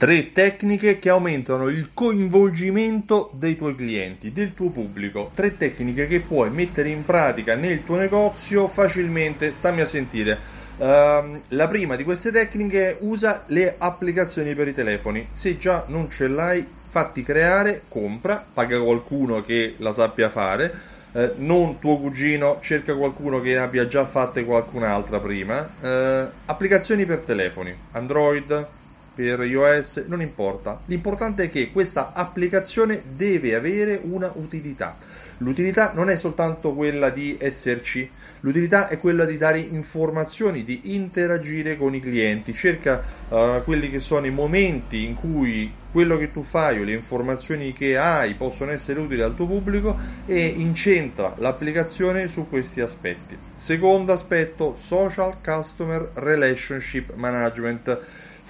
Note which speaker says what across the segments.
Speaker 1: Tre tecniche che aumentano il coinvolgimento dei tuoi clienti, del tuo pubblico. Tre tecniche che puoi mettere in pratica nel tuo negozio facilmente. Stammi a sentire. Uh, la prima di queste tecniche usa le applicazioni per i telefoni. Se già non ce l'hai, fatti creare, compra, paga qualcuno che la sappia fare. Uh, non tuo cugino, cerca qualcuno che abbia già fatte qualcun'altra prima. Uh, applicazioni per telefoni, Android, per iOS, non importa. L'importante è che questa applicazione deve avere una utilità. L'utilità non è soltanto quella di esserci, l'utilità è quella di dare informazioni, di interagire con i clienti. Cerca uh, quelli che sono i momenti in cui quello che tu fai o le informazioni che hai possono essere utili al tuo pubblico e incentra l'applicazione su questi aspetti. Secondo aspetto, social customer relationship management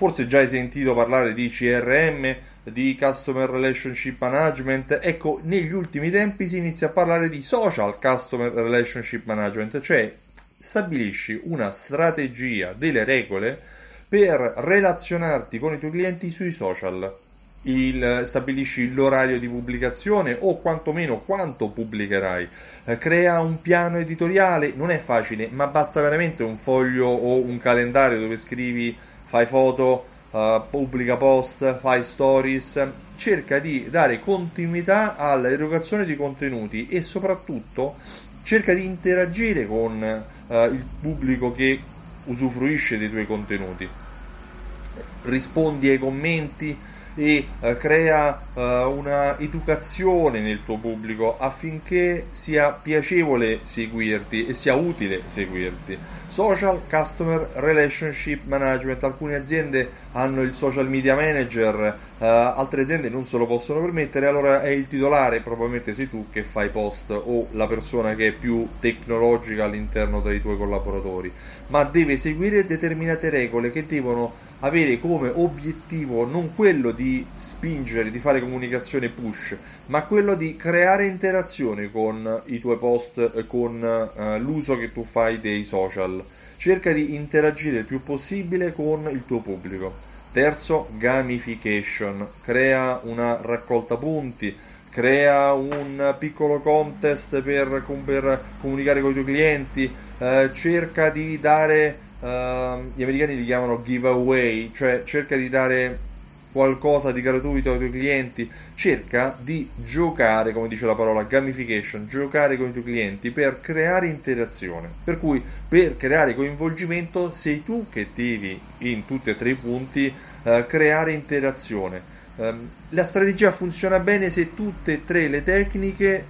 Speaker 1: Forse già hai sentito parlare di CRM, di Customer Relationship Management. Ecco, negli ultimi tempi si inizia a parlare di Social Customer Relationship Management, cioè stabilisci una strategia, delle regole per relazionarti con i tuoi clienti sui social. Il, stabilisci l'orario di pubblicazione o quantomeno quanto pubblicherai. Eh, crea un piano editoriale, non è facile, ma basta veramente un foglio o un calendario dove scrivi fai foto, uh, pubblica post, fai stories, cerca di dare continuità all'erogazione di contenuti e soprattutto cerca di interagire con uh, il pubblico che usufruisce dei tuoi contenuti. Rispondi ai commenti e uh, crea uh, una educazione nel tuo pubblico affinché sia piacevole seguirti e sia utile seguirti. Social Customer Relationship Management. Alcune aziende hanno il social media manager, uh, altre aziende non se lo possono permettere, allora è il titolare, probabilmente sei tu che fai post o la persona che è più tecnologica all'interno dei tuoi collaboratori, ma deve seguire determinate regole che devono avere come obiettivo non quello di spingere, di fare comunicazione push, ma quello di creare interazione con i tuoi post, con uh, l'uso che tu fai dei social. Cerca di interagire il più possibile con il tuo pubblico. Terzo, gamification. Crea una raccolta punti, crea un piccolo contest per, per comunicare con i tuoi clienti, eh, cerca di dare uh, gli americani li chiamano giveaway, cioè cerca di dare qualcosa di gratuito ai tuoi clienti, cerca di giocare, come dice la parola gamification, giocare con i tuoi clienti per creare interazione. Per cui per creare coinvolgimento sei tu che devi in tutti e tre i punti uh, creare interazione. Um, la strategia funziona bene se tutte e tre le tecniche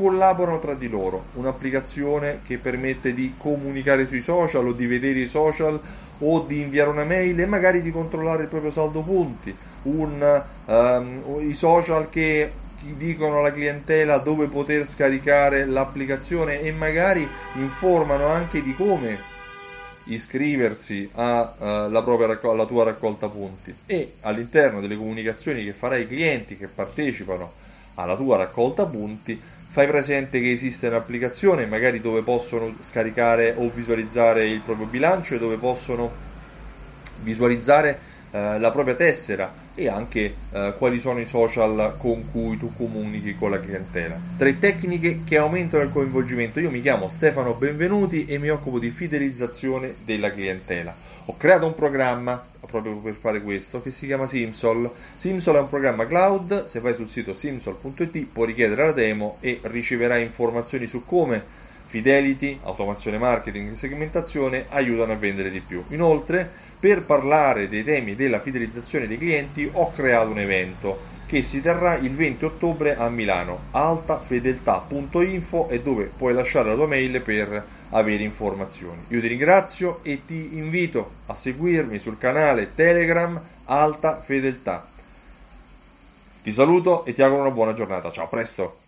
Speaker 1: collaborano tra di loro. Un'applicazione che permette di comunicare sui social o di vedere i social o di inviare una mail e magari di controllare il proprio saldo punti. Un, um, I social che dicono alla clientela dove poter scaricare l'applicazione e magari informano anche di come iscriversi alla uh, propria alla tua raccolta punti e all'interno delle comunicazioni che farai ai clienti che partecipano alla tua raccolta punti fai presente che esiste un'applicazione magari dove possono scaricare o visualizzare il proprio bilancio e dove possono visualizzare eh, la propria tessera e anche eh, quali sono i social con cui tu comunichi con la clientela. Tre tecniche che aumentano il coinvolgimento. Io mi chiamo Stefano Benvenuti e mi occupo di fidelizzazione della clientela. Ho creato un programma proprio per fare questo che si chiama Simsol. Simsol è un programma cloud, se vai sul sito simsol.it puoi richiedere la demo e riceverai informazioni su come Fidelity, automazione marketing e segmentazione aiutano a vendere di più. Inoltre, per parlare dei temi della fidelizzazione dei clienti ho creato un evento che si terrà il 20 ottobre a Milano, altafedeltà.info e dove puoi lasciare la tua mail per avere informazioni. Io ti ringrazio e ti invito a seguirmi sul canale Telegram Alta Fedeltà. Ti saluto e ti auguro una buona giornata. Ciao, presto!